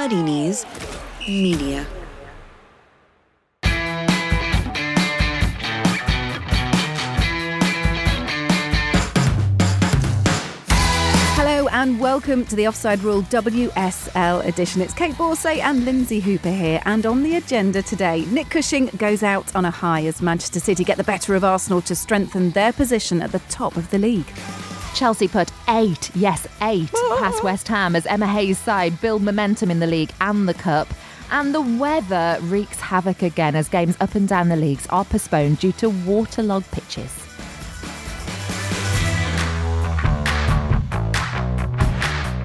Muddy Knees Media. Hello and welcome to the Offside Rule WSL edition. It's Kait Borsay and Lynsey Hooper here. And on the agenda today, Nick Cushing goes out on a high as Manchester City get the better of Arsenal to strengthen their position at the top of the league. Chelsea put eight, yes, eight, past West Ham as Emma Hayes' side build momentum in the league and the cup. And the weather wreaks havoc again as games up and down the leagues are postponed due to waterlogged pitches.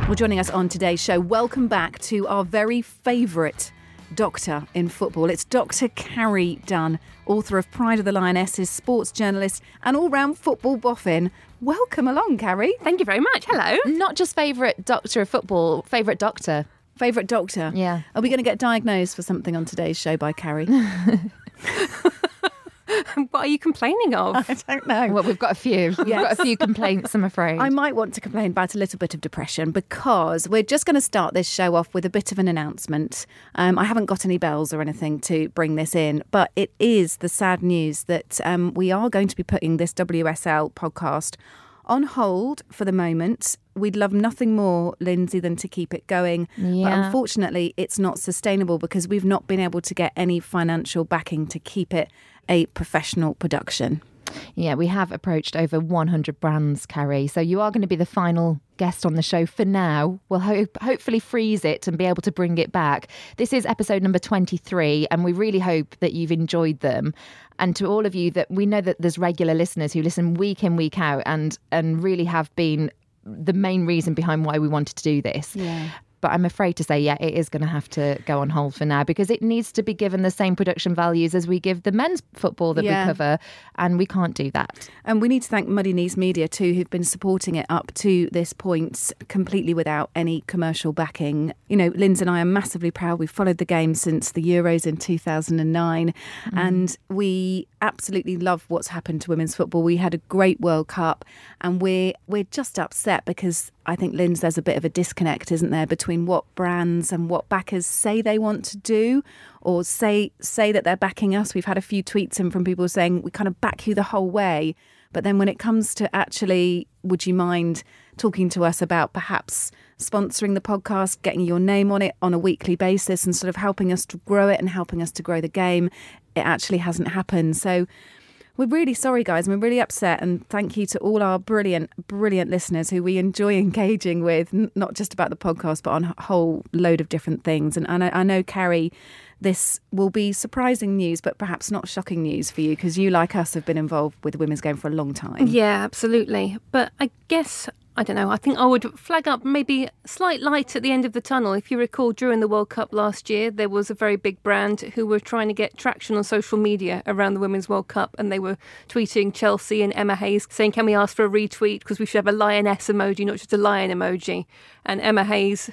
Well, joining us on today's show, welcome back to our very favourite doctor in football. It's Dr. Carrie Dunn, author of Pride of the Lionesses, sports journalist, and all round football boffin. Welcome along, Carrie. Thank you very much. Hello. Not just favourite doctor of football, favourite doctor. Favourite doctor? Yeah. Are we going to get diagnosed for something on today's show by Carrie? What are you complaining of? I don't know. Well, we've got a few. We've got a few complaints, I'm afraid. I might want to complain about a little bit of depression because we're just going to start this show off with a bit of an announcement. Um, I haven't got any bells or anything to bring this in, but it is the sad news that um, we are going to be putting this WSL podcast on hold for the moment. We'd love nothing more, Lynsey, than to keep it going. Yeah. But unfortunately, it's not sustainable because we've not been able to get any financial backing to keep it a professional production. Yeah, we have approached over 100 brands, Carrie. So you are going to be the final guest on the show for now. We'll hope, hopefully freeze it and be able to bring it back. This is episode number 23, and we really hope that you've enjoyed them. And to all of you that we know that there's regular listeners who listen week in, week out, and and really have been the main reason behind why we wanted to do this. Yeah. But I'm afraid to say, yeah, it is going to have to go on hold for now because it needs to be given the same production values as we give the men's football that Yeah. we cover, and we can't do that. And we need to thank Muddy Knees Media too, who've been supporting it up to this point completely without any commercial backing. You know, Linz and I are massively proud. We've followed the game since the Euros in 2009, mm. and we absolutely love what's happened to women's football. We had a great World Cup, and we're we're just upset because I think Linz, there's a bit of a disconnect, isn't there, between what brands and what backers say they want to do, or say say that they're backing us. We've had a few tweets in from people saying we kind of back you the whole way, but then when it comes to actually, would you mind talking to us about perhaps sponsoring the podcast, getting your name on it on a weekly basis, and sort of helping us to grow it and helping us to grow the game? It actually hasn't happened. So. We're really sorry, guys. We're really upset. And thank you to all our brilliant, brilliant listeners who we enjoy engaging with, not just about the podcast, but on a whole load of different things. And, I, I know, Carrie, this will be surprising news, but perhaps not shocking news for you because you, like us, have been involved with women's game for a long time. Yeah, absolutely. But I guess, I don't know, I think I would flag up maybe slight light at the end of the tunnel. If you recall, during the World Cup last year, there was a very big brand who were trying to get traction on social media around the Women's World Cup and they were tweeting Chelsea and Emma Hayes saying, Can we ask for a retweet? Because we should have a lioness emoji, not just a lion emoji. And Emma Hayes.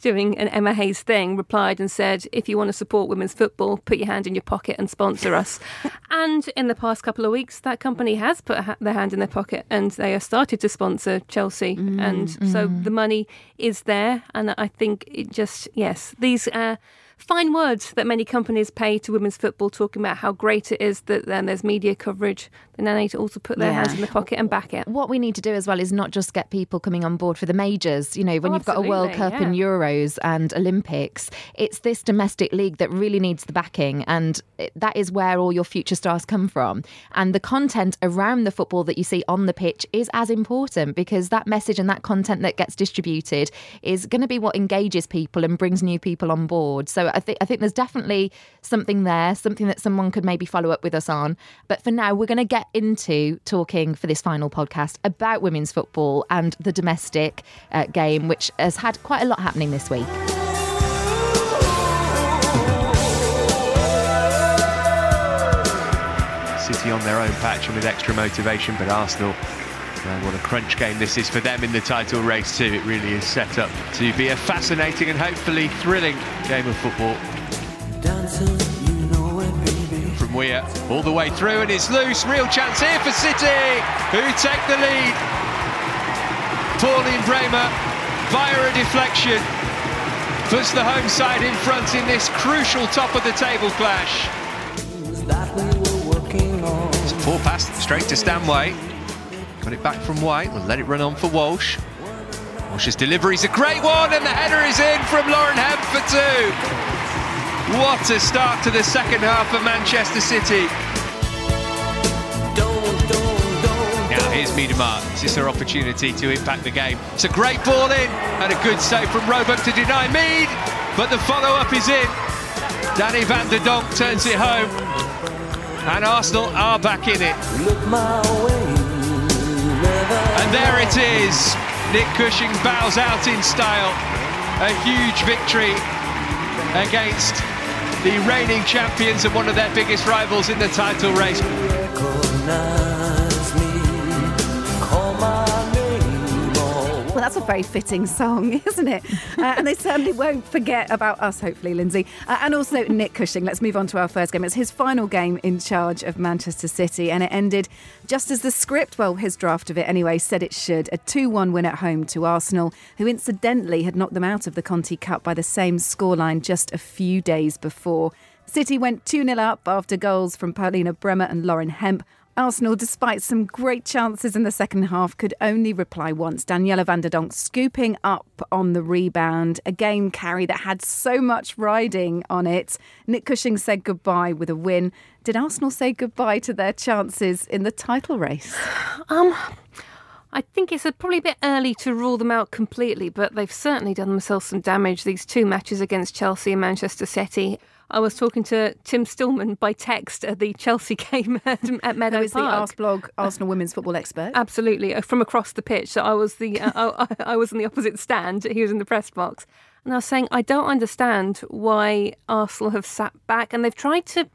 Doing an Emma Hayes thing, replied and said, If you want to support women's football, put your hand in your pocket and sponsor us. and in the past couple of weeks, that company has put ha- their hand in their pocket and they have started to sponsor Chelsea. and so the money is there. And I think it just, yes, these uh, fine words that many companies pay to women's football, talking about how great it is that then there's media coverage. Then They now need to also put their Yeah. hands in the pocket and back it. What we need to do as well is not just get people coming on board for the majors. You know, when Oh, you've got a World Cup and. Euros and Olympics, it's this domestic league that really needs the backing. And it- that is where all your future stars come from. And the content around the football that you see on the pitch is as important because that message and that content that gets distributed is going to be what engages people and brings new people on board. So I think I think there's definitely something there, something that someone could maybe follow up with us on. But for now, we're going to get into talking for this final podcast about women's football and the domestic uh, game, which has had quite a lot happening this week. City on their own patch and with extra motivation, but Arsenal, what a crunch game this is for them in the title race too. It really is set up to be a fascinating and hopefully thrilling game of football. From Weir all the way through and it's loose. Real chance here for City, who take the lead. Pauline Bremer via a deflection puts the home side in front in this crucial top of the table clash. It's a poor pass straight to Stanway. Got it back from White. We'll let it run on for Walsh. Walsh's delivery is a great one, and the header is in from Lauren Hemp for two. What a start to the second half for Manchester City. Now here's Miedema. This is her opportunity to impact the game. It's a great ball in and a good save from Roebuck to deny Mead, but the follow-up is in. Danny van der Donk turns it home, and Arsenal are back in it. And there it is. Nick Cushing bows out in style. A huge victory against the reigning champions and one of their biggest rivals in the title race. A very fitting song, isn't it? Uh, and they certainly won't forget about us, hopefully, Lynsey. Uh, and also Nick Cushing. Let's move on to our first game. It's his final game in charge of Manchester City, and it ended just as the script, well, his draft of it anyway, said it should. A 2 1 win at home to Arsenal, who incidentally had knocked them out of the Conti Cup by the same scoreline just a few days before. City went 2 0 up after goals from Paulina Bremer and Lauren Hemp. Arsenal, despite some great chances in the second half, could only reply once. Daniela van der Donk scooping up on the rebound. A game Carrie that had so much riding on it. Nick Cushing said goodbye with a win. Did Arsenal say goodbye to their chances in the title race? Um, I think it's probably a bit early to rule them out completely, but they've certainly done themselves some damage these two matches against Chelsea and Manchester City. I was talking to Tim Stillman by text at the Chelsea game at, at Meadow Who is the Park. Arseblog Arsenal women's football expert? Absolutely, uh, from across the pitch. So I was the uh, I, I was in the opposite stand. He was in the press box, and I was saying I don't understand why Arsenal have sat back and they've tried to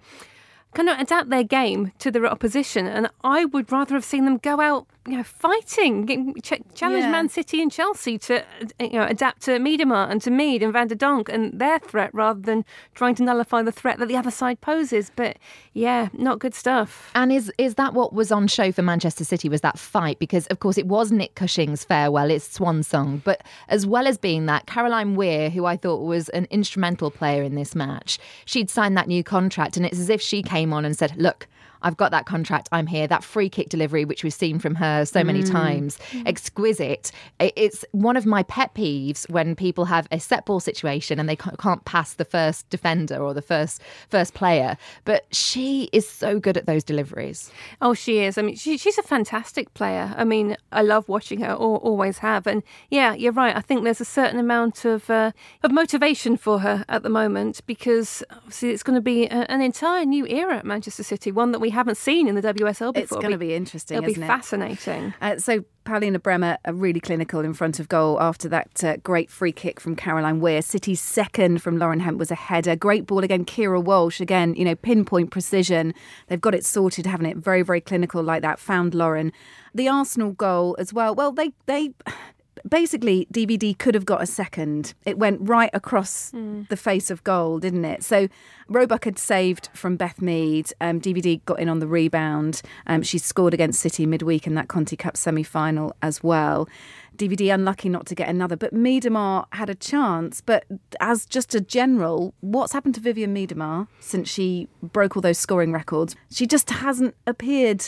kind of adapt their game to their opposition. And I would rather have seen them go out, you know, fighting, ch- challenge Yeah. Man City and Chelsea to, you know, adapt to Miedema and to Mead and Van der Donk and their threat rather than trying to nullify the threat that the other side poses. But yeah, not good stuff. And is is that what was on show for Manchester City? Was that fight? Because of course it was Nick Cushing's farewell, it's swan song. But as well as being that, Caroline Weir, who I thought was an instrumental player in this match, she'd signed that new contract, and it's as if she came on and said, "Look." I've got that contract. I'm here. That free kick delivery, which we've seen from her so many times, exquisite. It's one of my pet peeves when people have a set ball situation and they can't pass the first defender or the first first player. But she is so good at those deliveries. Oh, she is. I mean, she, she's a fantastic player. I mean, I love watching her, or always have. And yeah, you're right. I think there's a certain amount of uh, of motivation for her at the moment because obviously it's going to be a, an entire new era at Manchester City, one that we haven't seen in the WSL before. It's going to be interesting, It'll be it? fascinating. Uh, so Paulina Bremer are really clinical in front of goal after that uh, great free kick from Caroline Weir. City's second from Lauren Hemp was a header. Great ball again. Keira Walsh again. You know, pinpoint precision. They've got it sorted, haven't it? Very very clinical like that. Found Lauren. The Arsenal goal as well. Well, they they. Basically, DVD could have got a second. It went right across the face of goal, didn't it? So, Roebuck had saved from Beth Mead. Um, DVD got in on the rebound. Um, she scored against City midweek in that Conti Cup semi final as well. DVD unlucky not to get another, but Miedema had a chance. But as just a general, what's happened to Vivianne Miedema since she broke all those scoring records? She just hasn't appeared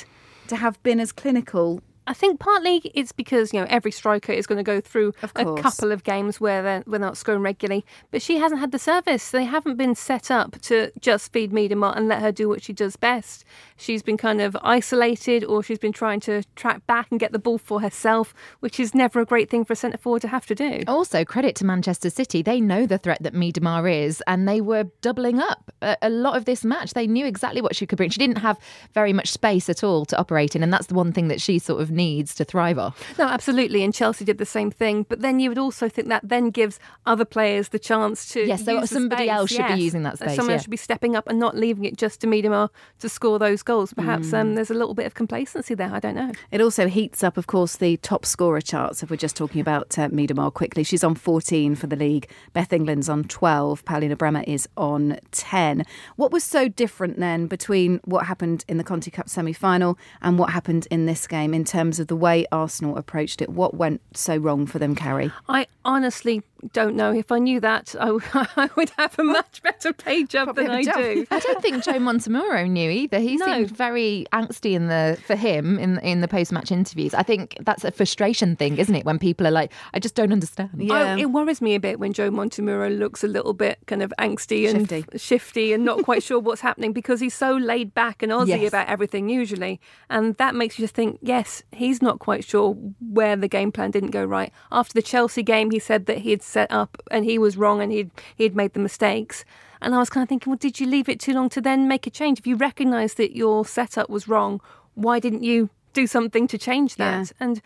to have been as clinical I think partly it's because you know every striker is going to go through a couple of games where they're, where they're not scoring regularly, but she hasn't had the service. They haven't been set up to just feed Miedema and let her do what she does best. She's been kind of isolated, or she's been trying to track back and get the ball for herself, which is never a great thing for a centre forward to have to do. Also, credit to Manchester City. They know the threat that Miedema is, and they were doubling up. A, a lot of this match, they knew exactly what she could bring. She didn't have very much space at all to operate in, and that's the one thing that she sort of needs to thrive off. No, absolutely, and Chelsea did the same thing. But then you would also think that then gives other players the chance to. Yes, so use the somebody space, else should be using that space, Someone yeah. should be stepping up and not leaving it just to Miedema to score those goals. Perhaps Mm. um, there's a little bit of complacency there. I don't know. It also heats up, of course, the top scorer charts. If we're just talking about uh, Miedema quickly, she's on 14 for the league. Beth England's on 12. Paulina Bremer is on 10. What was so different then between what happened in the Conti Cup semi final and what happened in this game in terms of the way Arsenal approached it? What went so wrong for them, Carrie? I honestly don't know. If I knew that, I, w- I would have a much better pay job Probably than I job. do. I don't think Joe Montemuro knew either. He No. seemed very angsty in the for him in in the post match interviews. I think that's a frustration thing, isn't it? When people are like, I just don't understand. Oh, yeah. I, it worries me a bit when Joe Montemurro looks a little bit kind of angsty and Shifty. shifty and not quite sure what's happening because he's so laid back and Aussie Yes. about everything usually. And that makes you just think, yes, he's not quite sure where the game plan didn't go right. After the Chelsea game, he said that he had set up and he was wrong and he'd, he'd made the mistakes. And I was kind of thinking, well, did you leave it too long to then make a change? If you recognise that your setup was wrong, why didn't you do something to change that? Yeah. And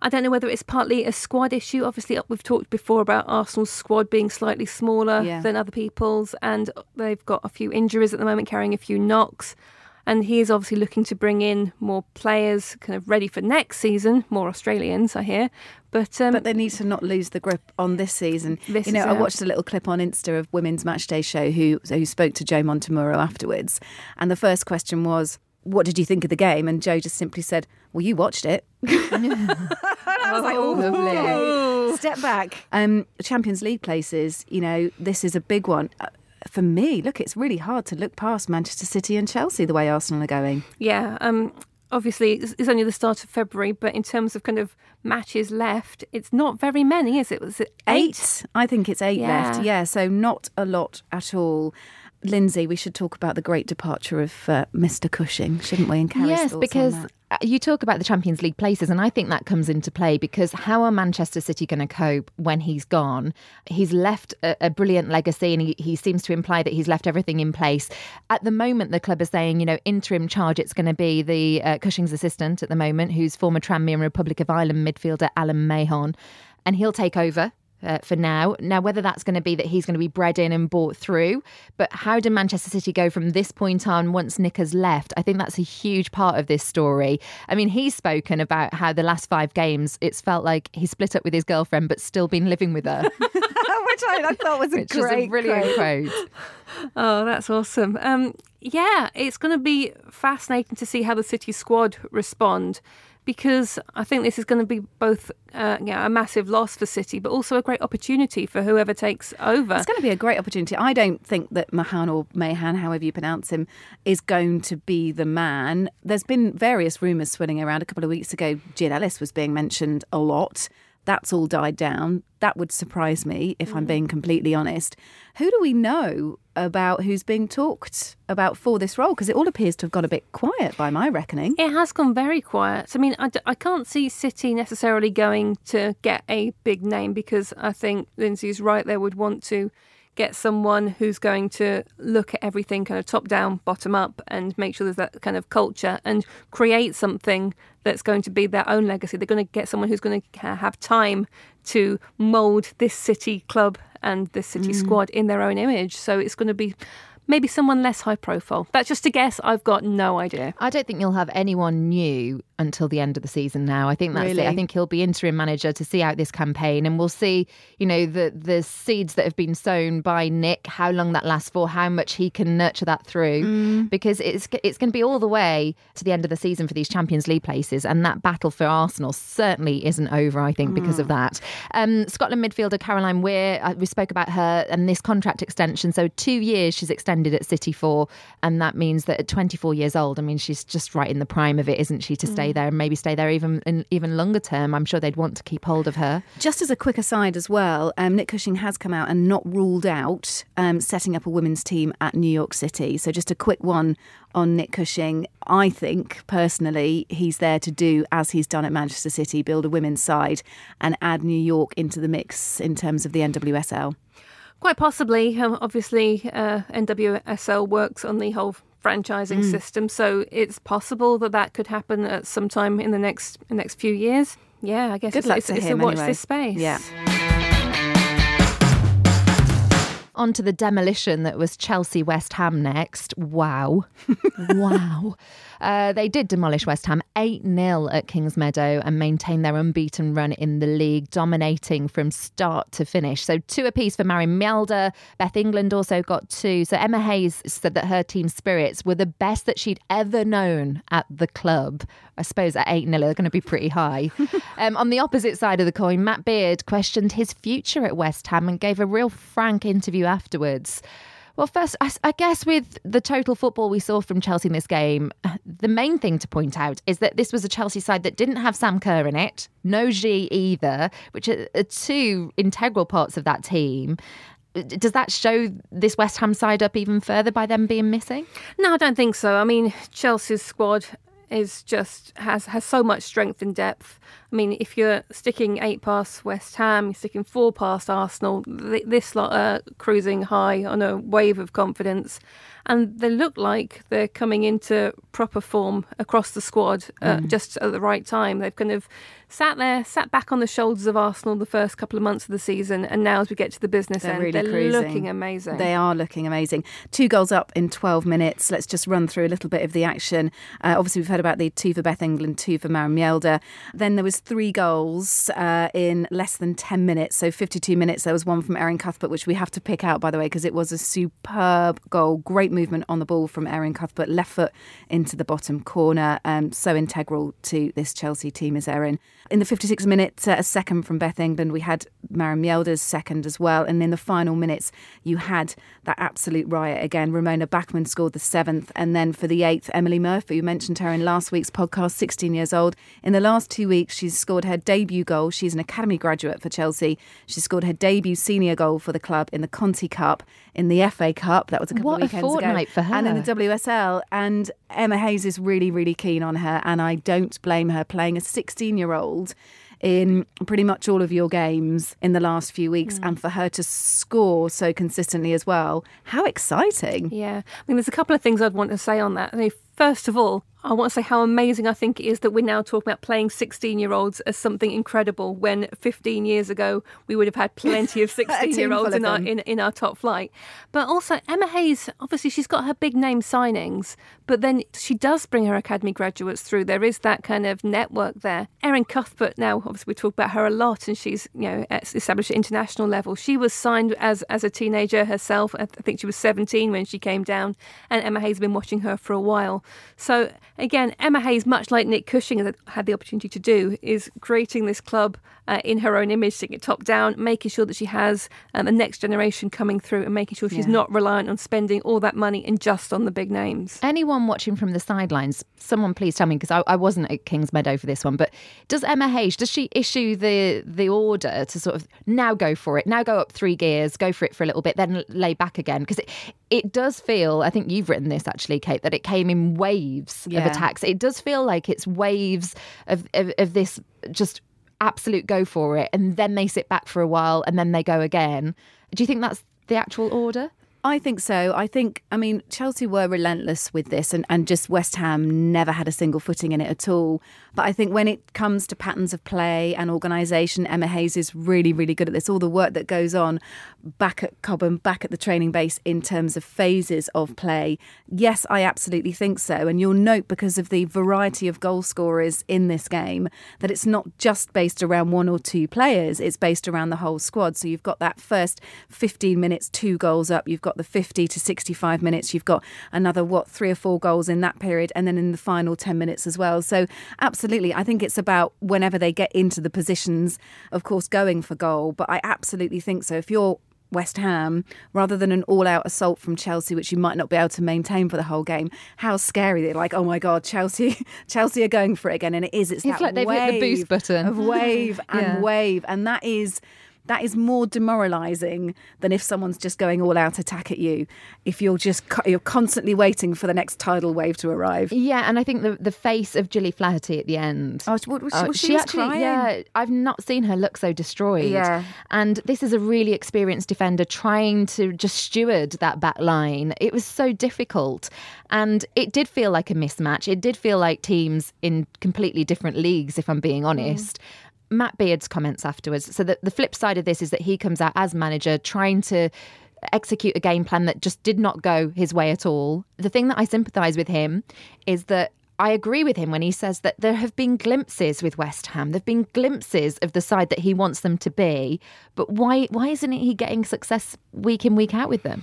I don't know whether it's partly a squad issue. Obviously, uh, we've talked before about Arsenal's squad being slightly smaller Yeah. than other people's, and they've got a few injuries at the moment, carrying a few knocks. And he is obviously looking to bring in more players, kind of ready for next season, more Australians, I hear. But, um, But they need to not lose the grip on this season. This you know, I watched a little clip on Insta of Women's Matchday Show who who spoke to Joe Montemurro afterwards, and the first question was, "What did you think of the game?" And Joe just simply said, "Well, you watched it." I was like, Oh, "Oh, step back." Um, Champions League places. You know, this is a big one. For me, look, it's really hard to look past Manchester City and Chelsea the way Arsenal are going. Yeah, um, obviously it's, it's only the start of February, but in terms of kind of matches left, it's not very many, is it? Was it eight? Eight. I think it's eight Yeah. left. Yeah, so not a lot at all. Lynsey, we should talk about the great departure of uh, Mr. Cushing, shouldn't we? And Carrie's yes, because uh, you talk about the Champions League places, and I think that comes into play because how are Manchester City going to cope when he's gone? He's left a, a brilliant legacy, and he, he seems to imply that he's left everything in place. At the moment, the club is saying, you know, interim charge, it's going to be the uh, Cushing's assistant at the moment, who's former Tranmere and Republic of Ireland midfielder Alan Mahon, and he'll take over uh, for now. Now, whether that's going to be that he's going to be bred in and bought through, but how do Manchester City go from this point on once Nick has left? I think that's a huge part of this story. I mean, he's spoken about how the last five games, it's felt like he split up with his girlfriend, but still been living with her, which I, I thought was a which is a brilliant quote. Oh, that's awesome. Um, yeah, it's going to be fascinating to see how the City squad respond because I think this is going to be both uh, yeah, a massive loss for City, but also a great opportunity for whoever takes over. It's going to be a great opportunity. I don't think that Mahan or Mahan, however you pronounce him, is going to be the man. There's been various rumours swirling around. A couple of weeks ago, Jill Ellis was being mentioned a lot. That's all died down. That would surprise me if I'm mm. being completely honest. Who do we know about who's being talked about for this role? Because it all appears to have got a bit quiet by my reckoning. It has gone very quiet. I mean, I, d- I can't see City necessarily going to get a big name because I think Lynsey's right. They would want to get someone who's going to look at everything kind of top down, bottom up, and make sure there's that kind of culture and create something that's going to be their own legacy. They're going to get someone who's going to have time to mould this City club and this City mm. squad in their own image. So it's going to be maybe someone less high profile. That's just a guess. I've got no idea. I don't think you'll have anyone new until the end of the season now. I think that's Really? it. I think he'll be interim manager to see out this campaign and we'll see, you know, the the seeds that have been sown by Nick, how long that lasts for, how much he can nurture that through because it's it's going to be all the way to the end of the season for these Champions League places and that battle for Arsenal certainly isn't over, I think, because of that. Um, Scotland midfielder Caroline Weir, uh, we spoke about her and this contract extension. So 2 years she's extended at City for and that means that at 24 years old, I mean she's just right in the prime of it, isn't she, to stay there and maybe stay there even in even longer term. I'm sure they'd want to keep hold of her. Just as a quick aside as well, um, Nick Cushing has come out and not ruled out um, setting up a women's team at New York City. So just a quick one on Nick Cushing. I think personally he's there to do as he's done at Manchester City, build a women's side and add New York into the mix in terms of the NWSL. Quite possibly. Um, obviously, uh, NWSL works on the whole franchising Mm. system, so it's possible that that could happen at some time in the next the next few years. Yeah, I guess Good it's, luck it's, to it's him a watch anyway. this space. Yeah. On to the demolition that was Chelsea West Ham next. Wow. wow. Uh, they did demolish West Ham 8 0 at Kings Kingsmeadow and maintain their unbeaten run in the league, dominating from start to finish. So, two apiece for Maren Mjelde. Beth England also got two. So, Emma Hayes said that her team spirits were the best that she'd ever known at the club. I suppose at 8 0, they're going to be pretty high. um, on the opposite side of the coin, Matt Beard questioned his future at West Ham and gave a real frank interview afterwards. Well, first, I, guess with the total football we saw from Chelsea in this game, uh, the main thing to point out is that this was a Chelsea side that didn't have Sam Kerr in it, no Ji either, which are, are two integral parts of that team. Does that show this West Ham side up even further by them being missing? No, I don't think so. I mean, Chelsea's squad is just has has so much strength and depth. I mean, if you're sticking eight past West Ham, you're sticking four past Arsenal. This lot are cruising high on a wave of confidence, and they look like they're coming into proper form across the squad uh, mm. just at the right time. They've kind of sat there, sat back on the shoulders of Arsenal the first couple of months of the season, and now as we get to the business they're end, really they're cruising. looking amazing. They are looking amazing. Two goals up in 12 minutes. Let's just run through a little bit of the action. Uh, obviously, we've heard about the two for Beth England, two for Maren Mjelde. Then there was three goals uh, in less than 10 minutes, so 52 minutes. There was one from Erin Cuthbert, which we have to pick out, by the way, because it was a superb goal. Great movement on the ball from Erin Cuthbert, left foot into the bottom corner. Um, so integral to this Chelsea team is Erin. In the 56 minutes, uh, a second from Beth England. We had Maren Mjelde's second as well. And in the final minutes, you had that absolute riot again. Ramona Bachmann scored the seventh. And then for the eighth, Emily Murphy, you mentioned her in last week's podcast, 16 years old. In the last two weeks, she's scored her debut goal. She's an academy graduate for Chelsea. She scored her debut senior goal for the club in the Conti Cup, in the FA Cup. That was a couple what of weekends a fortnight ago. for her. And in the WSL. And Emma Hayes is really, really keen on her. And I don't blame her playing a 16 year old in pretty much all of your games in the last few weeks mm. and for her to score so consistently as well. How exciting. Yeah. I mean, there's a couple of things I'd want to say on that. I mean, first of all, I want to say how amazing I think it is that we're now talking about playing 16 year olds as something incredible when 15 years ago we would have had plenty of 16 year olds in our, in, in our top flight. But also, Emma Hayes, obviously, she's got her big name signings, but then she does bring her academy graduates through. There is that kind of network there. Erin Cuthbert, now, obviously, we talk about her a lot and she's you know established at international level. She was signed as, as a teenager herself. I think she was 17 when she came down, and Emma Hayes has been watching her for a while. So, again, Emma Hayes, much like Nick Cushing has had the opportunity to do, is creating this club uh, in her own image, taking it top down, making sure that she has um, a next generation coming through and making sure she's yeah. not reliant on spending all that money and just on the big names. Anyone watching from the sidelines, someone please tell me, because I, I, wasn't at King's Meadow for this one, but does Emma Hayes, does she issue the, the order to sort of now go for it, now go up three gears, go for it for a little bit, then lay back again? Because it, it does feel, I think you've written this actually, Kait, that it came in waves yeah. of attacks. It does feel like it's waves of, of, of this just absolute go for it and then they sit back for a while and then they go again. Do you think that's the actual order? I think so. I think, I mean, Chelsea were relentless with this and, and just West Ham never had a single footing in it at all. But I think when it comes to patterns of play and organisation, Emma Hayes is really, really good at this. All the work that goes on back at Cobham, back at the training base in terms of phases of play. Yes, I absolutely think so. And you'll note because of the variety of goal scorers in this game that it's not just based around one or two players, it's based around the whole squad. So you've got that first 15 minutes, two goals up. You've got the 50 to 65 minutes. You've got another, what, three or four goals in that period. And then in the final 10 minutes as well. So absolutely, I think it's about whenever they get into the positions, of course, going for goal. But I absolutely think so. If you're West Ham rather than an all out assault from Chelsea, which you might not be able to maintain for the whole game. How scary they're like, oh my God, Chelsea Chelsea are going for it again. And it is, it's, it's that like they've wave hit the boost button. of wave and Yeah. wave. And that is that is more demoralizing than if someone's just going all out attack at you. If you're just you're constantly waiting for the next tidal wave to arrive. Yeah, and I think the the face of Gilly Flaherty at the end. Oh, was, was, Oh, was she, uh, was actually, crying? yeah, I've not seen her look so destroyed. Yeah. and this is a really experienced defender trying to just steward that back line. It was so difficult, and it did feel like a mismatch. It did feel like teams in completely different leagues, if I'm being mm. honest. Matt Beard's comments afterwards. So the, the flip side of this is that he comes out as manager trying to execute a game plan that just did not go his way at all. The thing that I sympathise with him is that I agree with him when he says that there have been glimpses with West Ham. There've been glimpses of the side that he wants them to be, but why why isn't he getting success week in week out with them?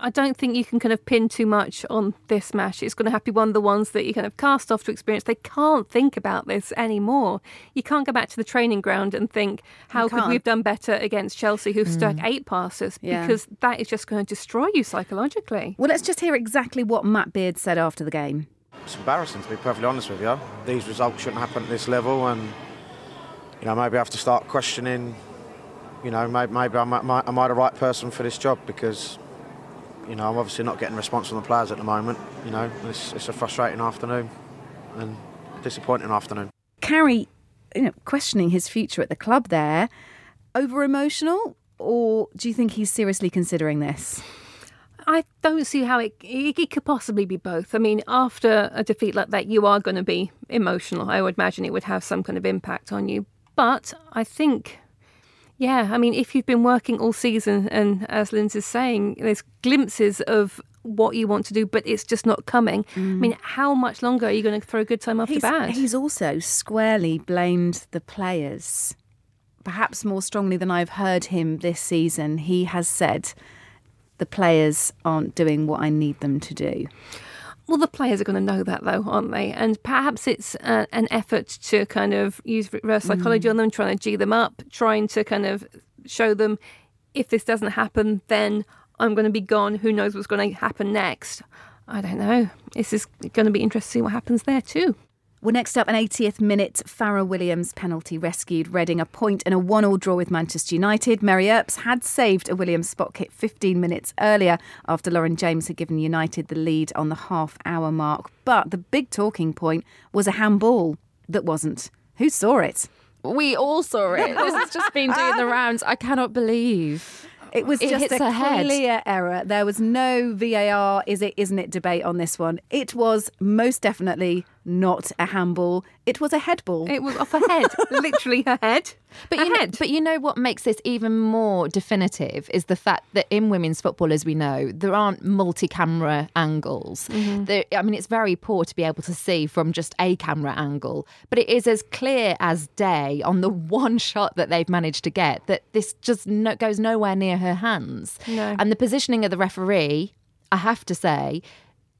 I don't think you can kind of pin too much on this match. It's going to have to be one of the ones that you kind of cast off to experience. They can't think about this anymore. You can't go back to the training ground and think, how could we have done better against Chelsea, who've stuck Mm. eight passes? Yeah. Because that is just going to destroy you psychologically. Well, let's just hear exactly what Matt Beard said after the game. It's embarrassing to be perfectly honest with you. These results shouldn't happen at this level, and you know maybe I have to start questioning. You know, maybe, maybe am, I, am I the right person for this job? Because you know I'm obviously not getting response from the players at the moment. You know, it's, it's a frustrating afternoon and disappointing afternoon. Carrie, you know, questioning his future at the club there, over emotional, or do you think he's seriously considering this? I don't see how it, it could possibly be both. I mean, after a defeat like that, you are going to be emotional. I would imagine it would have some kind of impact on you. But I think, yeah, I mean, if you've been working all season, and as Lynsey's saying, there's glimpses of what you want to do, but it's just not coming. I mm. mean, how much longer are you going to throw a good time after He's, bad? he's also squarely blamed the players. Perhaps more strongly than I've heard him this season, he has said the players aren't doing what I need them to do. Well, the players are going to know that, though, aren't they? And perhaps it's uh, an effort to kind of use reverse psychology on them, trying to G them up, trying to kind of show them if this doesn't happen, then I'm going to be gone. Who knows what's going to happen next? I don't know. This is going to be interesting to see what happens there, too. Well, next up, an 80th minute, Fara Williams penalty rescued Reading a point in a one-all draw with Manchester United. Mary Earps had saved a Williams spot kick 15 minutes earlier after Lauren James had given United the lead on the half-hour mark. But the big talking point was a handball that wasn't. Who saw it? We all saw it. This has just been doing the rounds. I cannot believe. It was It just a head. clear error. There was no VAR, is it, isn't it debate on this one. It was most definitely not a handball. It was a head ball. It was off her head, literally her head. But her you, know, but you know what makes this even more definitive is the fact that in women's football, as we know, there aren't multi-camera angles. Mm-hmm. There, I mean, it's very poor to be able to see from just a camera angle, but it is as clear as day on the one shot that they've managed to get that this just no, goes nowhere near her hands. No. And the positioning of the referee, I have to say.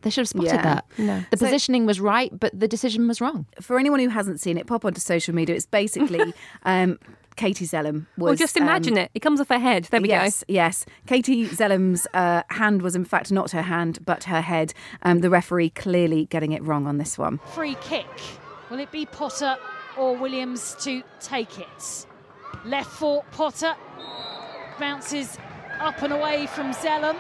They should have spotted Yeah. that. No. The So- positioning was right, but the decision was wrong. For anyone who hasn't seen it, pop onto social media. It's basically um, Katie Zelem was. Well, just imagine um, it. It comes off her head. There we go. yes, yes. Katie Zelem's uh, hand was in fact not her hand, but her head. Um, the referee clearly getting it wrong on this one. free kick. Will it be Potter or Williams to take it? Left foot, Potter bounces up and away from Zelem.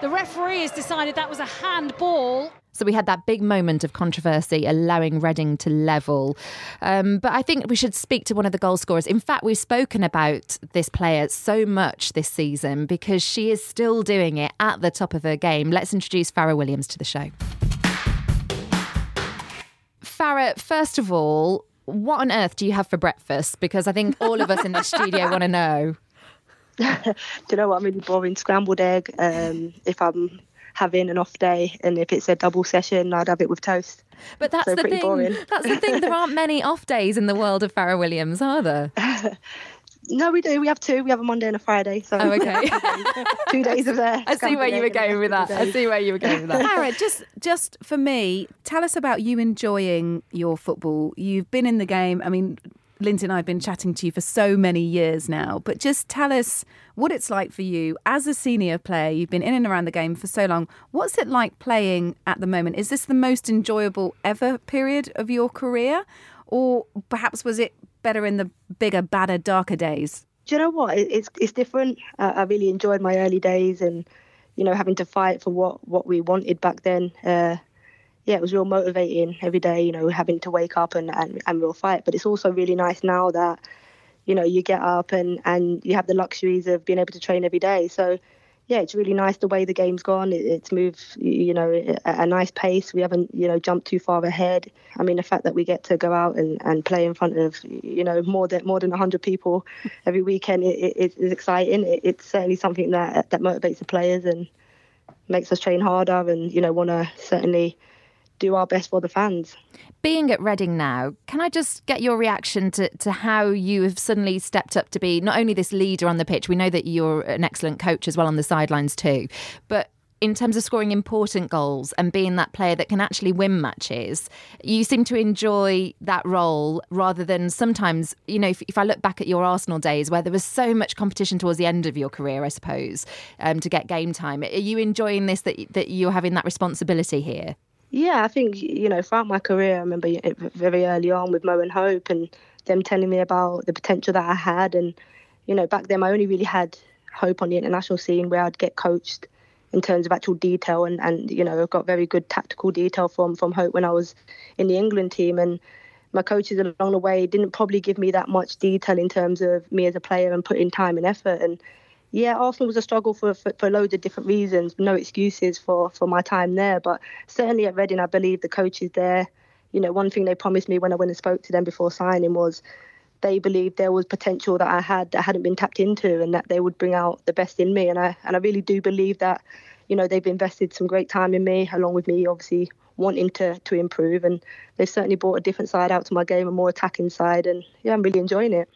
The referee has decided that was a handball. So we had that big moment of controversy allowing Reading to level. Um, but I think we should speak to one of the goal scorers. In fact, we've spoken about this player so much this season because she is still doing it at the top of her game. Let's introduce Fara Williams to the show. Fara, first of all, what on earth do you have for breakfast? Because I think all of us in the studio want to know. Do you know what? I'm really boring. Scrambled egg. Um, if I'm having an off day, and if it's a double session, I'd have it with toast. But that's So the pretty thing. boring. That's the thing. There aren't many off days in the world of Fara Williams, are there? No, we do. We have two. We have a Monday and a Friday. So Oh, okay. two days of there. I see where you were going with that. I see where you were going with that. Fara, just just for me, tell us about you enjoying your football. You've been in the game. I mean, Lynsey and I have been chatting to you for so many years now, but just tell us what it's like for you as a senior player. You've been in and around the game for so long. What's it like playing at the moment? Is this the most enjoyable ever period of your career? Or perhaps was it better in the bigger, badder, darker days? Do you know what? It's it's different. Uh, I really enjoyed my early days, and you know, having to fight for what what we wanted back then. Uh, yeah, it was real motivating every day. You know, having to wake up and and, and real fight. But it's also really nice now that you know you get up and and you have the luxuries of being able to train every day. So yeah, it's really nice the way the game's gone. It, it's moved, you know, at a nice pace. We haven't, you know, jumped too far ahead. I mean, the fact that we get to go out and, and play in front of, you know, more than more than 100 people every weekend it, exciting. It, it's certainly something that that motivates the players and makes us train harder and, you know, want to certainly do our best for the fans. Being at Reading now, can I just get your reaction to, to how you have suddenly stepped up to be not only this leader on the pitch, we know that you're an excellent coach as well on the sidelines too, but in terms of scoring important goals and being that player that can actually win matches, you seem to enjoy that role rather than sometimes, you know, if, if I look back at your Arsenal days where there was so much competition towards the end of your career, I suppose, um, to get game time. Are you enjoying this that, that you're having that responsibility here? Yeah, I think you know throughout my career, I remember very early on with Mo and Hope and them telling me about the potential that I had, and you know back then I only really had Hope on the international scene where I'd get coached in terms of actual detail, and and you know got very good tactical detail from from Hope when I was in the England team, and my coaches along the way didn't probably give me that much detail in terms of me as a player and putting time and effort. And yeah, Arsenal was a struggle for, for, for loads of different reasons. No excuses for, for my time there, but certainly at Reading, I believe the coaches there. You know, one thing they promised me when I went and spoke to them before signing was they believed there was potential that I had that hadn't been tapped into, and that they would bring out the best in me. And I and I really do believe that. You know, they've invested some great time in me, along with me, obviously wanting to to improve, and they've certainly brought a different side out to my game, a more attacking side, and yeah, I'm really enjoying it.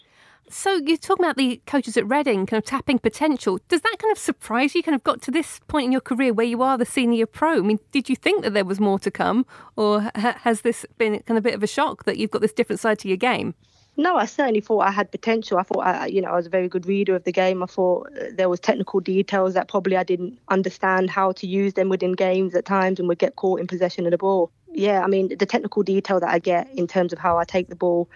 So you're talking about the coaches at Reading kind of tapping potential. Does that kind of surprise you? Kind of got to this point in your career where you are the senior pro. I mean, did you think that there was more to come, or ha- has this been kind of a bit of a shock that you've got this different side to your game? No, I certainly thought I had potential. I thought I, you know, I was a very good reader of the game. I thought uh, there was technical details that probably I didn't understand how to use them within games at times, and would get caught in possession of the ball. Yeah, I mean, the technical detail that I get in terms of how I take the ball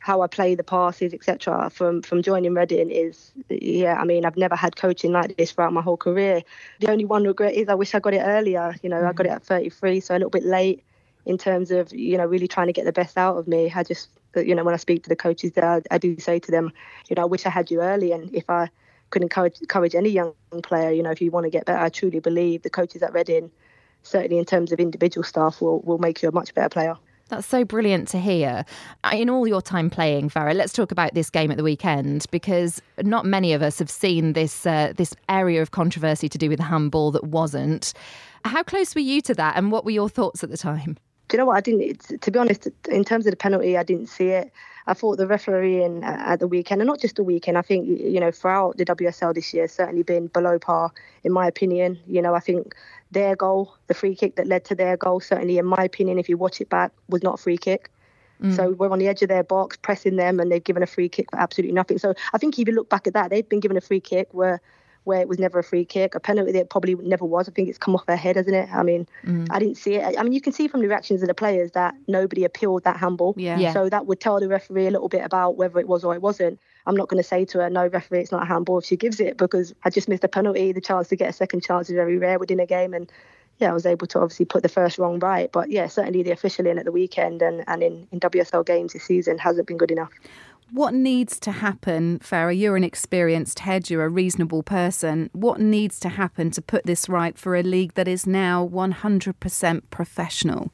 how I play the passes, etc. From from joining Reading is yeah. I mean, I've never had coaching like this throughout my whole career. The only one regret is I wish I got it earlier. You know, mm-hmm. I got it at 33, so a little bit late in terms of you know really trying to get the best out of me. I just you know when I speak to the coaches there, I, I do say to them, you know, I wish I had you early, and if I could encourage encourage any young player, you know, if you want to get better, I truly believe the coaches at Reading, certainly in terms of individual staff, will will make you a much better player. That's so brilliant to hear. In all your time playing, Fara, let's talk about this game at the weekend because not many of us have seen this uh, this area of controversy to do with the handball that wasn't. How close were you to that, and what were your thoughts at the time? Do you know what? I didn't. To be honest, in terms of the penalty, I didn't see it. I thought the refereeing at the weekend, and not just the weekend, I think, you know, throughout the WSL this year, certainly been below par, in my opinion. You know, I think their goal, the free kick that led to their goal, certainly, in my opinion, if you watch it back, was not a free kick. Mm. So we're on the edge of their box, pressing them, and they've given a free kick for absolutely nothing. So I think if you look back at that, they've been given a free kick where where it was never a free kick, a penalty that probably never was. I think it's come off their head, hasn't it? I mean, mm. I didn't see it. I mean, you can see from the reactions of the players that nobody appealed that handball. Yeah. yeah. So that would tell the referee a little bit about whether it was or it wasn't. I'm not going to say to her, no, referee, it's not a handball if she gives it because I just missed a penalty. The chance to get a second chance is very rare within a game. And yeah, I was able to obviously put the first wrong right. But yeah, certainly the officialing at the weekend and, and in, in WSL games this season hasn't been good enough. What needs to happen, Fara? You're an experienced head, you're a reasonable person. What needs to happen to put this right for a league that is now 100% professional?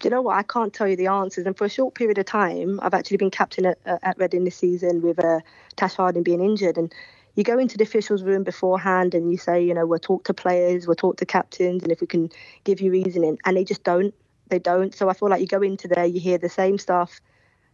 Do you know what? I can't tell you the answers. And for a short period of time, I've actually been captain at, at Reading this season with uh, Tash Harding being injured. And you go into the officials' room beforehand and you say, you know, we'll talk to players, we'll talk to captains, and if we can give you reasoning. And they just don't. They don't. So I feel like you go into there, you hear the same stuff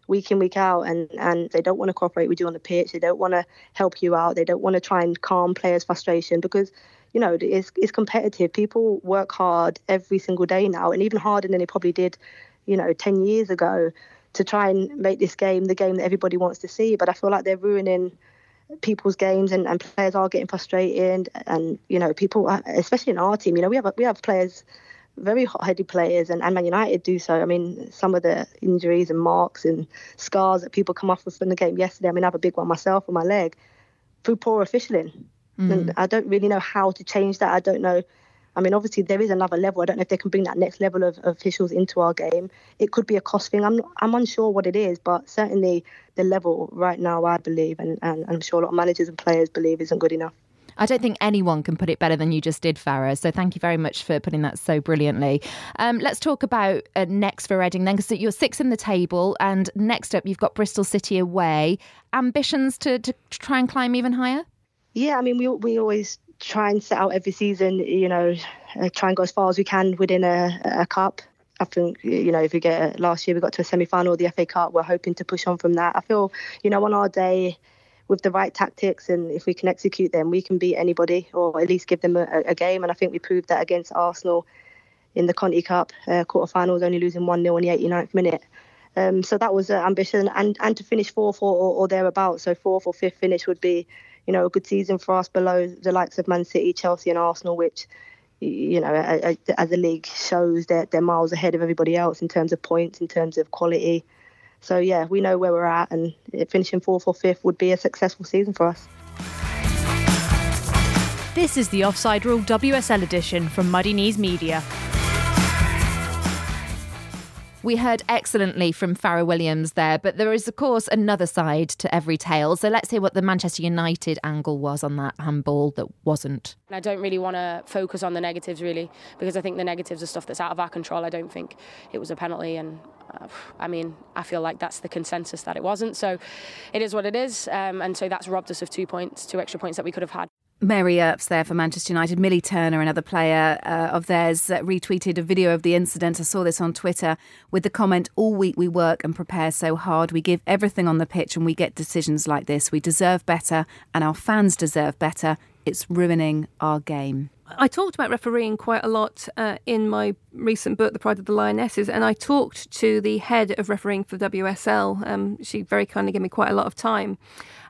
week in week out and and they don't want to cooperate with you on the pitch they don't want to help you out they don't want to try and calm players frustration because you know it's, it's competitive people work hard every single day now and even harder than they probably did you know 10 years ago to try and make this game the game that everybody wants to see but i feel like they're ruining people's games and, and players are getting frustrated and you know people uh, especially in our team you know we have we have players very hot-headed players, and, and Man United do so. I mean, some of the injuries and marks and scars that people come off with from the game yesterday. I mean, I have a big one myself on my leg through poor officialing. Mm. And I don't really know how to change that. I don't know. I mean, obviously there is another level. I don't know if they can bring that next level of, of officials into our game. It could be a cost thing. I'm not, I'm unsure what it is, but certainly the level right now, I believe, and, and I'm sure a lot of managers and players believe, isn't good enough. I don't think anyone can put it better than you just did, Fara. So thank you very much for putting that so brilliantly. Um, let's talk about uh, next for Reading then, because you're six in the table, and next up you've got Bristol City away. Ambitions to, to try and climb even higher? Yeah, I mean, we we always try and set out every season, you know, uh, try and go as far as we can within a, a cup. I think, you know, if we get last year, we got to a semi final of the FA Cup, we're hoping to push on from that. I feel, you know, on our day, with the right tactics and if we can execute them, we can beat anybody or at least give them a, a game. And I think we proved that against Arsenal in the Conti Cup uh, quarterfinals, only losing 1 0 in the 89th minute. Um, so that was an ambition, and, and to finish fourth or, or, or thereabouts. So fourth or fifth finish would be, you know, a good season for us below the likes of Man City, Chelsea, and Arsenal, which, you know, as a league shows that they're miles ahead of everybody else in terms of points, in terms of quality. So yeah, we know where we're at, and finishing fourth or fifth would be a successful season for us. This is the Offside Rule WSL edition from Muddy Knees Media. We heard excellently from Fara Williams there, but there is, of course, another side to every tale. So let's hear what the Manchester United angle was on that handball that wasn't. I don't really want to focus on the negatives, really, because I think the negatives are stuff that's out of our control. I don't think it was a penalty, and uh, I mean, I feel like that's the consensus that it wasn't. So it is what it is, um, and so that's robbed us of two points, two extra points that we could have had. Mary Earps there for Manchester United. Millie Turner, another player uh, of theirs, uh, retweeted a video of the incident. I saw this on Twitter with the comment All week we work and prepare so hard. We give everything on the pitch and we get decisions like this. We deserve better and our fans deserve better. It's ruining our game. I talked about refereeing quite a lot uh, in my recent book, The Pride of the Lionesses, and I talked to the head of refereeing for WSL. Um, she very kindly gave me quite a lot of time.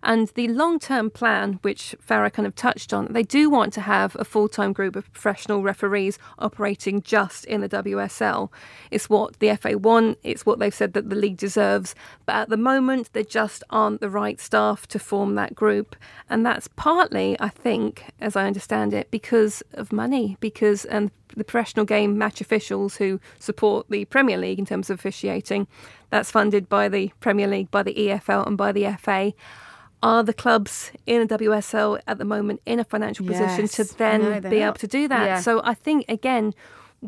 And the long term plan, which Fara kind of touched on, they do want to have a full time group of professional referees operating just in the WSL. It's what the FA want, it's what they've said that the league deserves. But at the moment, there just aren't the right staff to form that group. And that's partly, I think, as I understand it, because of money, because and the professional game match officials who support the Premier League in terms of officiating, that's funded by the Premier League, by the EFL, and by the FA are the clubs in the WSL at the moment in a financial position yes. to then be not. able to do that? Yeah. So I think again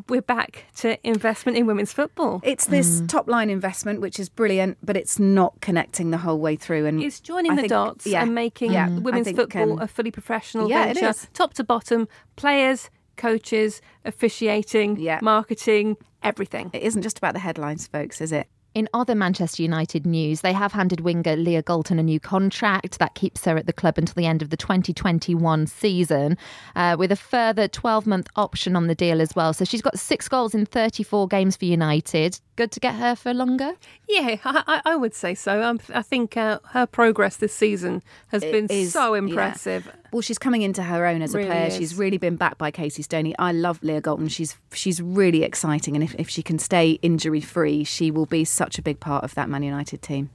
we're back to investment in women's football. It's this mm. top line investment, which is brilliant, but it's not connecting the whole way through. And it's joining I the think, dots yeah, and making yeah, women's think, football um, a fully professional yeah, venture, top to bottom, players, coaches, officiating, yeah. marketing, everything. It isn't just about the headlines, folks, is it? In other Manchester United news, they have handed winger Leah Galton a new contract that keeps her at the club until the end of the 2021 season, uh, with a further 12 month option on the deal as well. So she's got six goals in 34 games for United. Good to get her for longer? Yeah, I, I would say so. Um, I think uh, her progress this season has it been is, so impressive. Yeah. Well, she's coming into her own as a really player. Is. She's really been backed by Casey Stoney. I love Leah Galton. She's she's really exciting, and if, if she can stay injury free, she will be such a big part of that Man United team.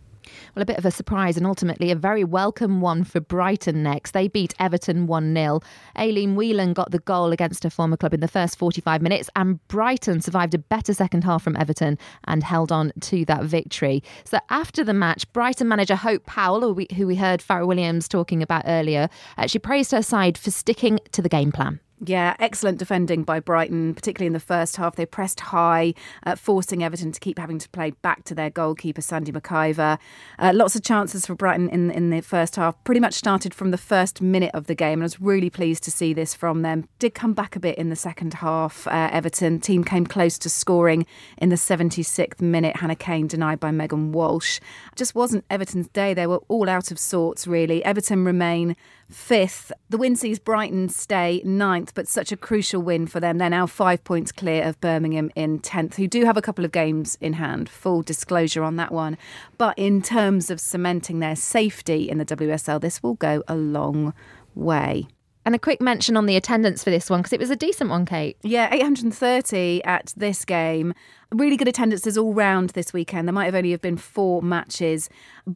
Well, a bit of a surprise and ultimately a very welcome one for Brighton next. They beat Everton 1 0. Aileen Whelan got the goal against her former club in the first 45 minutes, and Brighton survived a better second half from Everton and held on to that victory. So after the match, Brighton manager Hope Powell, who we, heard Fara Williams talking about earlier, she praised her side for sticking to the game plan. Yeah, excellent defending by Brighton, particularly in the first half. They pressed high, uh, forcing Everton to keep having to play back to their goalkeeper, Sandy MacIver. Uh, lots of chances for Brighton in, in the first half. Pretty much started from the first minute of the game, and I was really pleased to see this from them. Did come back a bit in the second half. Uh, Everton team came close to scoring in the 76th minute. Hannah Cain denied by Megan Walsh. Just wasn't Everton's day. They were all out of sorts, really. Everton remain fifth. The win sees Brighton stay ninth, but such a crucial win for them. They're now five points clear of Birmingham in 10th, who do have a couple of games in hand. Full disclosure on that one. But in terms of cementing their safety in the WSL, this will go a long way. And a quick mention on the attendance for this one because it was a decent one, Kait. Yeah, 830 at this game. Really good attendances all round this weekend. There might have only have been four matches,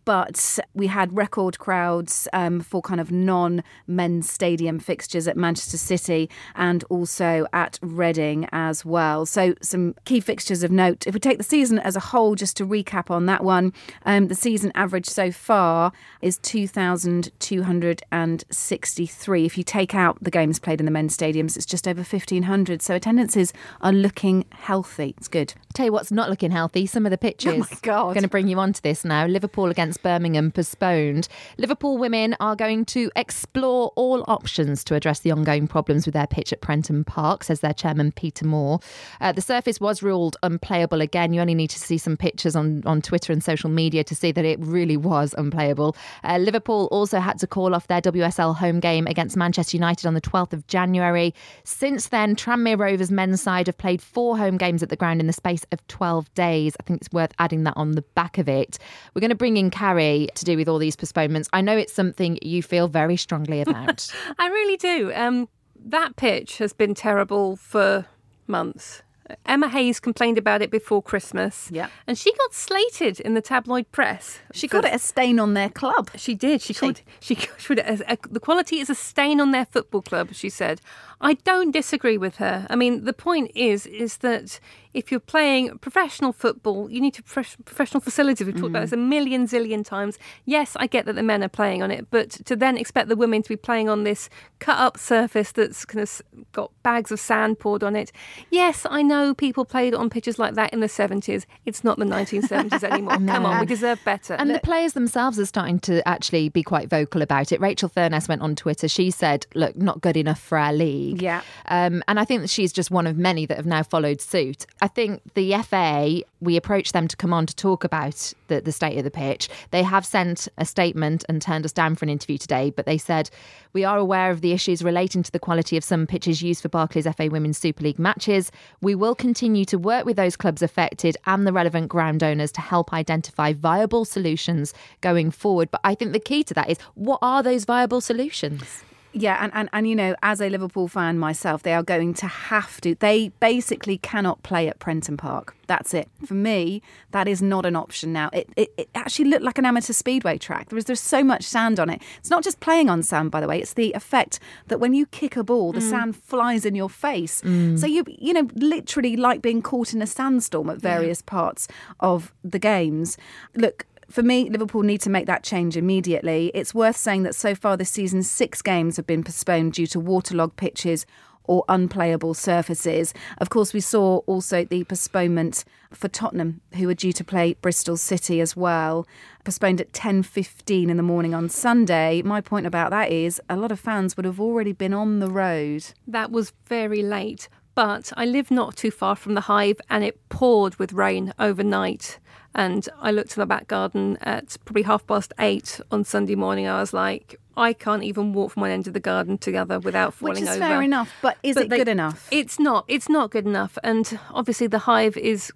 but we had record crowds um, for kind of non-men's stadium fixtures at Manchester City and also at Reading as well. So some key fixtures of note. If we take the season as a whole, just to recap on that one, um, the season average so far is 2,263. If you take out the games played in the men's stadiums, it's just over 1,500. So attendances are looking healthy. It's good. Tell you what's not looking healthy. Some of the pictures. Oh my God. Going to bring you on to this now. Liverpool against Birmingham postponed. Liverpool women are going to explore all options to address the ongoing problems with their pitch at Prenton Park, says their chairman Peter Moore. Uh, the surface was ruled unplayable again. You only need to see some pictures on, on Twitter and social media to see that it really was unplayable. Uh, Liverpool also had to call off their WSL home game against Manchester United on the 12th of January. Since then, Tranmere Rovers men's side have played four home games at the ground in the space of 12 days. I think it's worth adding that on the back of it. We're going to bring in Carrie to do with all these postponements. I know it's something you feel very strongly about. I really do. Um, that pitch has been terrible for months. Emma Hayes complained about it before Christmas. Yeah. And she got slated in the tabloid press. She for- got it a stain on their club. She did. She called. She called it a, a, the quality is a stain on their football club. She said. I don't disagree with her. I mean, the point is, is that if you're playing professional football, you need to prof- professional facilities. We've talked about this a mm. million zillion times. Yes, I get that the men are playing on it, but to then expect the women to be playing on this cut up surface that's kind of got bags of sand poured on it. Yes, I know people played on pitches like that in the 70s. It's not the 1970s anymore. Come on, we deserve better. And the players themselves are starting to actually be quite vocal about it. Rachel Furness went on Twitter. She said, "Look, not good enough for our league." Yeah. Um, and I think that she's just one of many that have now followed suit. I think the FA, we approached them to come on to talk about the, the state of the pitch. They have sent a statement and turned us down for an interview today, but they said, We are aware of the issues relating to the quality of some pitches used for Barclays FA Women's Super League matches. We will continue to work with those clubs affected and the relevant ground owners to help identify viable solutions going forward. But I think the key to that is what are those viable solutions? Yeah, and, and, and you know, as a Liverpool fan myself, they are going to have to. They basically cannot play at Prenton Park. That's it. For me, that is not an option now. It, it, it actually looked like an amateur speedway track. There was there's so much sand on it. It's not just playing on sand, by the way. It's the effect that when you kick a ball, the mm. sand flies in your face. Mm. So you you know, literally like being caught in a sandstorm at various parts of the games. Look, for me, Liverpool need to make that change immediately. It's worth saying that so far this season, six games have been postponed due to waterlogged pitches or unplayable surfaces. Of course, we saw also the postponement for Tottenham, who were due to play Bristol City as well, postponed at 10:15 in the morning on Sunday. My point about that is a lot of fans would have already been on the road. That was very late, but I live not too far from the hive and it poured with rain overnight. And I looked in my back garden at probably half past eight on Sunday morning. I was like, I can't even walk from one end of the garden to the other without falling over. Which is over. fair enough, but is it they- good enough? It's not. It's not good enough. And obviously, the Hive is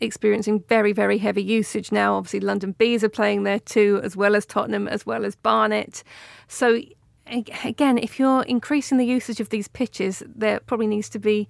experiencing very, very heavy usage now. Obviously, London Bees are playing there too, as well as Tottenham, as well as Barnet. So, again, if you're increasing the usage of these pitches, there probably needs to be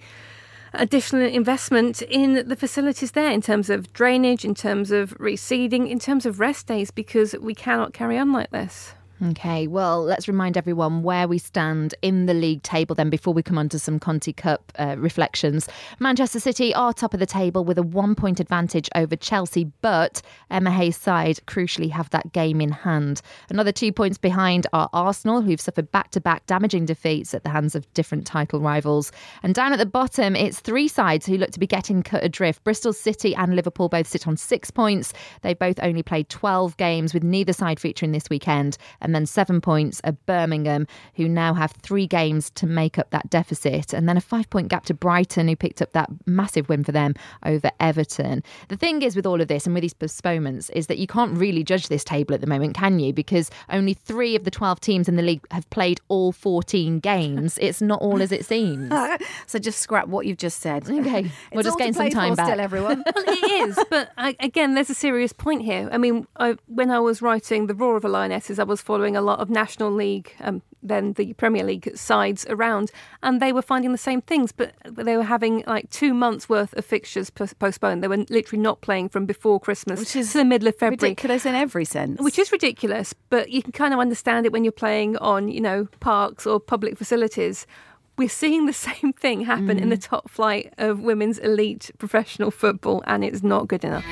additional investment in the facilities there in terms of drainage, in terms of reseeding, in terms of rest days, because we cannot carry on like this. Okay, well, let's remind everyone where we stand in the league table then before we come on to some Conti Cup uh, reflections. Manchester City are top of the table with a one point advantage over Chelsea, but Emma Hayes' side crucially have that game in hand. Another two points behind are Arsenal, who've suffered back to back damaging defeats at the hands of different title rivals. And down at the bottom, it's three sides who look to be getting cut adrift. Bristol City and Liverpool both sit on six points. They both only played 12 games, with neither side featuring this weekend. And then seven points at Birmingham, who now have three games to make up that deficit. And then a five point gap to Brighton, who picked up that massive win for them over Everton. The thing is with all of this and with these postponements is that you can't really judge this table at the moment, can you? Because only three of the 12 teams in the league have played all 14 games. It's not all as it seems. so just scrap what you've just said. Okay, we'll It's just all gain some time back. Still, everyone. well, it is, but I, again, there's a serious point here. I mean, I, when I was writing The Roar of the Lionesses, I was following following a lot of National League, um, then the Premier League sides around, and they were finding the same things, but they were having like two months worth of fixtures postponed. They were literally not playing from before Christmas, which is to the middle of February. Ridiculous in every sense. Which is ridiculous, but you can kind of understand it when you're playing on, you know, parks or public facilities we're seeing the same thing happen mm. in the mm. top flight of women's elite professional football, and it's not good enough.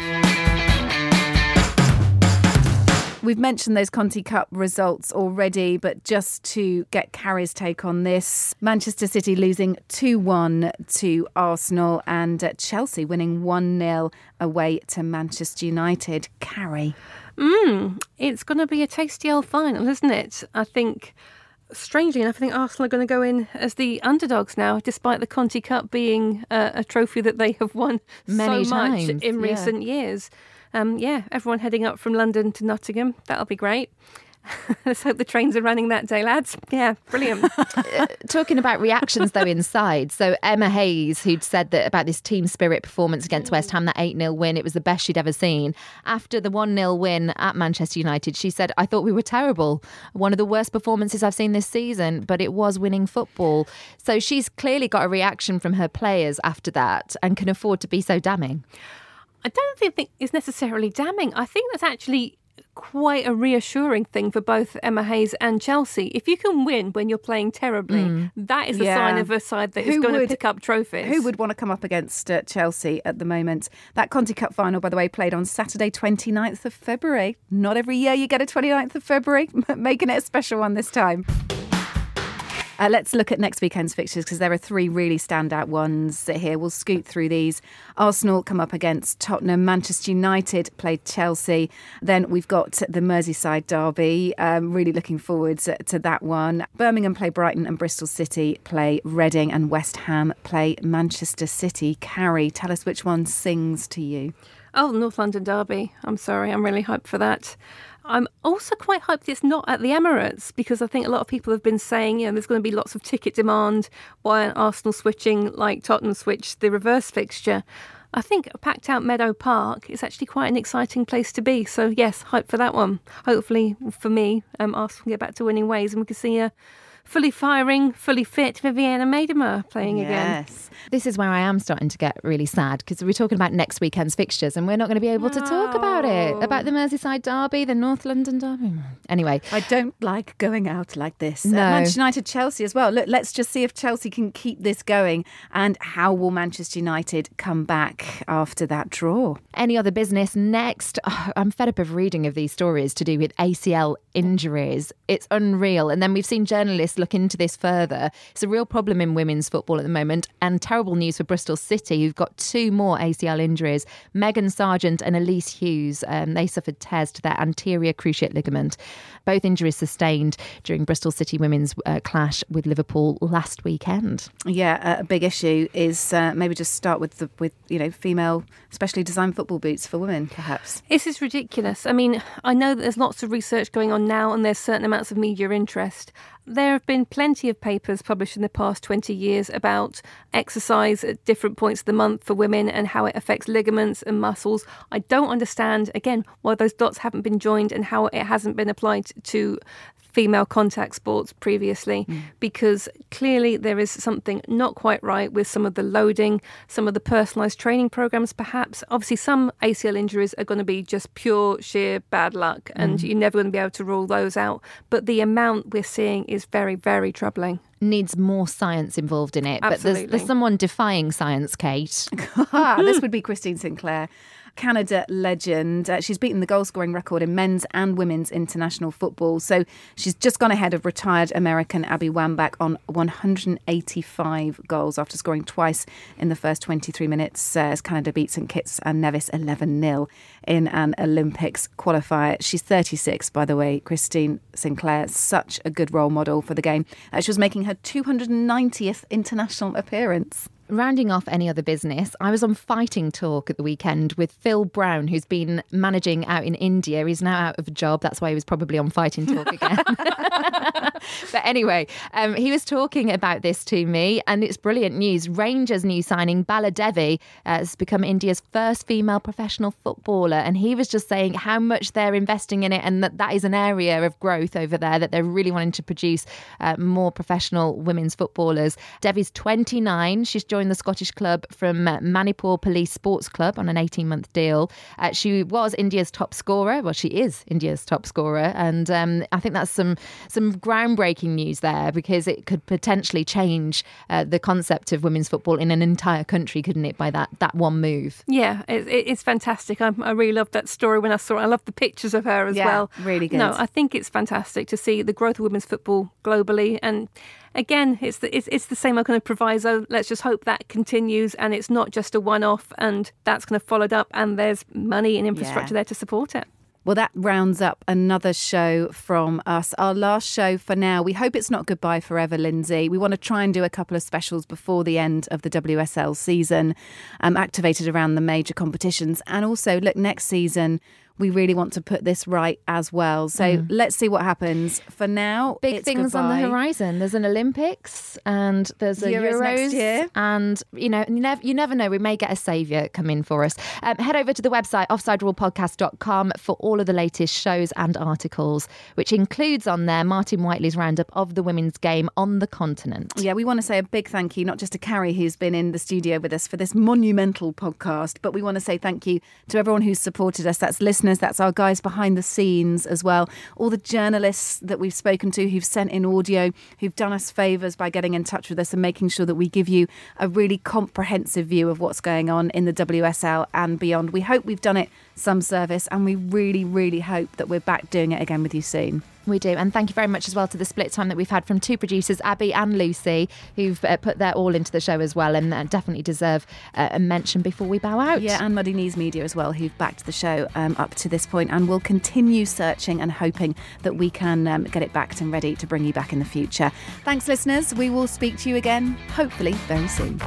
We've mentioned those Conti Cup results already, but just to get Carrie's take on this Manchester City losing 2 1 to Arsenal and Chelsea winning 1 0 away to Manchester United. Carrie. Mm, it's going to be a tasty old final, isn't it? I think strangely enough, I think Arsenal are going to go in as the underdogs now, despite the Conti Cup being uh, a trophy that they have won Many so times, much in yeah. recent years um, yeah, everyone heading up from London to Nottingham. That'll be great. Let's hope the trains are running that day, lads. Yeah, brilliant. uh, talking about reactions though inside, so Emma Hayes, who'd said that about this team spirit performance against West Ham, that 8 0 win, it was the best she'd ever seen. After the 1 0 win at Manchester United, she said, I thought we were terrible. One of the worst performances I've seen this season, but it was winning football. So she's clearly got a reaction from her players after that and can afford to be so damning. I don't think it's necessarily damning. I think that's actually quite a reassuring thing for both Emma Hayes and Chelsea. If you can win when you're playing terribly, mm. that is a yeah. sign of a side that who is going would, to pick up trophies. Who would want to come up against uh, Chelsea at the moment? That Conti Cup final, by the way, played on Saturday, 29th of February. Not every year you get a 29th of February, making it a special one this time. Uh, let's look at next weekend's fixtures because there are three really standout ones here. We'll scoot through these. Arsenal come up against Tottenham. Manchester United played Chelsea. Then we've got the Merseyside derby. Um, really looking forward to, to that one. Birmingham play Brighton and Bristol City play Reading and West Ham play Manchester City. Carrie, tell us which one sings to you. Oh, North London Derby. I'm sorry, I'm really hyped for that. I'm also quite hyped it's not at the Emirates because I think a lot of people have been saying, you know, there's going to be lots of ticket demand. Why aren't Arsenal switching like Tottenham switched the reverse fixture? I think a packed out Meadow Park is actually quite an exciting place to be. So, yes, hype for that one. Hopefully, for me, um, Arsenal can get back to winning ways and we can see a fully firing, fully fit Vivianne Miedema playing yes. again. Yes. This is where I am starting to get really sad because we're talking about next weekend's fixtures and we're not going to be able no. to talk about it. About the Merseyside derby, the North London derby. Anyway. I don't like going out like this. No. Uh, Manchester United Chelsea as well. Look, let's just see if Chelsea can keep this going and how will Manchester United come back after that draw. Any other business next? Oh, I'm fed up of reading of these stories to do with ACL injuries. It's unreal. And then we've seen journalists look into this further. It's a real problem in women's football at the moment, and terrible news for Bristol City, who've got two more ACL injuries. Meaghan Sargeant and Elise Hughes, um, they suffered tears to their anterior cruciate ligament. Both injuries sustained during Bristol City women's uh, clash with Liverpool last weekend. Yeah, a big issue is uh, maybe just start with the with you know female, specially designed football boots for women, perhaps. This is ridiculous. I mean, I know that there's lots of research going on now, and there's certain amounts of media interest. There have been plenty of papers published in the past 20 years about exercise at different points of the month for women and how it affects ligaments and muscles. I don't understand, again, why those dots haven't been joined and how it hasn't been applied to female contact sports previously mm. because clearly there is something not quite right with some of the loading, some of the personalised training programs, perhaps. Obviously, some ACL injuries are going to be just pure, sheer bad luck, and mm. you're never going to be able to rule those out. But the amount we're seeing is very, very troubling needs more science involved in it. Absolutely. But there's, there's someone defying science, Kait. this would be Christine Sinclair. Canada legend. Uh, she's beaten the goal scoring record in men's and women's international football. So she's just gone ahead of retired American Abby Wambach on 185 goals after scoring twice in the first 23 minutes uh, as Canada beat St Kitts and Nevis 11 0 in an Olympics qualifier. She's 36, by the way, Christine Sinclair. Such a good role model for the game. Uh, she was making her 290th international appearance. Rounding off any other business, I was on Fighting Talk at the weekend with Phil Brown, who's been managing out in India. He's now out of a job. That's why he was probably on Fighting Talk again. but anyway, um, he was talking about this to me, and it's brilliant news. Rangers' new signing, Bala Devi, uh, has become India's first female professional footballer. And he was just saying how much they're investing in it and that that is an area of growth over there, that they're really wanting to produce uh, more professional women's footballers. Devi's 29. She's joined the Scottish club from uh, Manipur Police Sports Club on an 18 month deal. Uh, she was India's top scorer. Well, she is India's top scorer. And um, I think that's some, some groundbreaking news there because it could potentially change uh, the concept of women's football in an entire country, couldn't it, by that, that one move? Yeah, it, it's fantastic. I, I, really loved that story when I saw it. I love the pictures of her as yeah, well. Really good. No, I think it's fantastic to see the growth of women's football globally and again, it's the, it's, it's the same kind of proviso. Let's just hope that continues and it's not just a one off and that's kind of followed up and there's money and infrastructure yeah. there to support it. Well, that rounds up another show from us. Our last show for now. We hope it's not goodbye forever, Lynsey. We want to try and do a couple of specials before the end of the WSL season, um, activated around the major competitions. And also, look, next season, we really want to put this right as well. So mm. let's see what happens. For now, big things goodbye. on the horizon. There's an Olympics and there's a Euros, Euros and you know you never you never know. We may get a saviour come in for us. Um, head over to the website offsiderulepodcast.com for all of the latest shows and articles, which includes on there Martin Whiteley's roundup of the women's game on the continent. Yeah, we want to say a big thank you not just to Carrie who's been in the studio with us for this monumental podcast, but we want to say thank you to everyone who's supported us. That's listeners listeners, that's our guys behind the scenes as well. All the journalists that we've spoken to who've sent in audio, who've done us favours by getting in touch with us and making sure that we give you a really comprehensive view of what's going on in the WSL and beyond. We hope we've done it some service and we really, really hope that we're back doing it again with you soon. We do. And thank you very much as well to the split time that we've had from two producers, Abby and Lucy, who've uh, put their all into the show as well and uh, definitely deserve uh, a mention before we bow out. Yeah, and Muddy Knees Media as well, who've backed the show um, up to this point and will continue searching and hoping that we can um, get it backed and ready to bring you back in the future. Thanks, listeners. We will speak to you again, hopefully, very soon.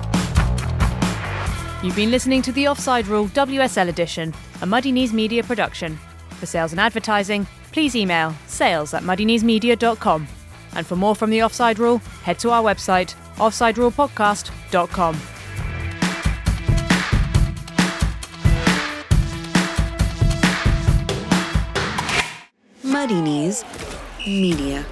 You've been listening to the Offside Rule WSL edition, a Muddy Knees Media production. For sales and advertising, please email sales at muddykneesmedia.com. And for more from the Offside Rule, head to our website, offsiderulepodcast.com. Muddy Knees Media.